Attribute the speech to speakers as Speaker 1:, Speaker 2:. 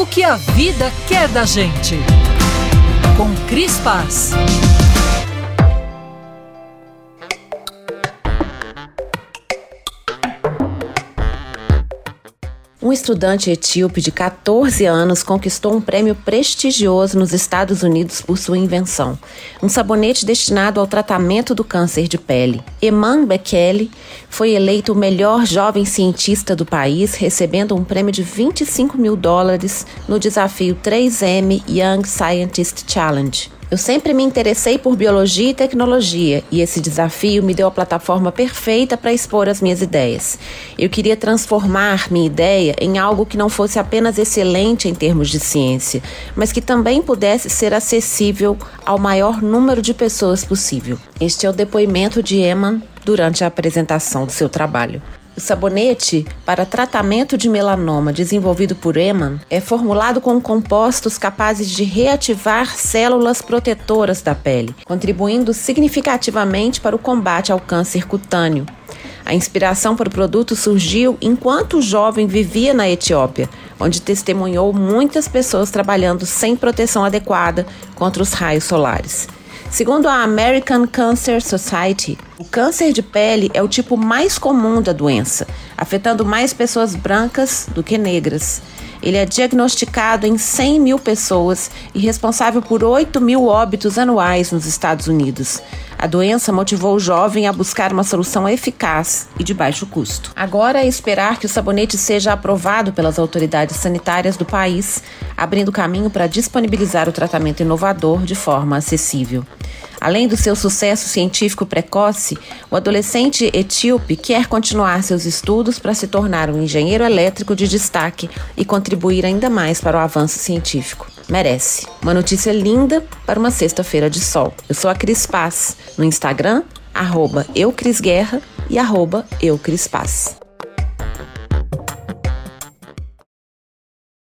Speaker 1: O que a vida quer da gente. Com Cris Paz.
Speaker 2: Um estudante etíope de 14 anos conquistou um prêmio prestigioso nos Estados Unidos por sua invenção, um sabonete destinado ao tratamento do câncer de pele. Eman Bekele foi eleito o melhor jovem cientista do país, recebendo um prêmio de 25 mil dólares no desafio 3M Young Scientist Challenge. Eu sempre me interessei por biologia e tecnologia e esse desafio me deu a plataforma perfeita para expor as minhas ideias. Eu queria transformar minha ideia em algo que não fosse apenas excelente em termos de ciência, mas que também pudesse ser acessível ao maior número de pessoas possível. Este é o depoimento de Eman durante a apresentação do seu trabalho. O sabonete para tratamento de melanoma desenvolvido por Eman é formulado com compostos capazes de reativar células protetoras da pele, contribuindo significativamente para o combate ao câncer cutâneo. A inspiração para o produto surgiu enquanto o jovem vivia na Etiópia, onde testemunhou muitas pessoas trabalhando sem proteção adequada contra os raios solares. Segundo a American Cancer Society, o câncer de pele é o tipo mais comum da doença, afetando mais pessoas brancas do que negras. Ele é diagnosticado em 100 mil pessoas e responsável por 8 mil óbitos anuais nos Estados Unidos. A doença motivou o jovem a buscar uma solução eficaz e de baixo custo. Agora é esperar que o sabonete seja aprovado pelas autoridades sanitárias do país, abrindo caminho para disponibilizar o tratamento inovador de forma acessível. Além do seu sucesso científico precoce, o adolescente etíope quer continuar seus estudos para se tornar um engenheiro elétrico de destaque e contribuir ainda mais para o avanço científico. Merece. Uma notícia linda para uma sexta-feira de sol. Eu sou a Cris Paz, no Instagram, arroba eucrisguerra e arroba eucrispaz.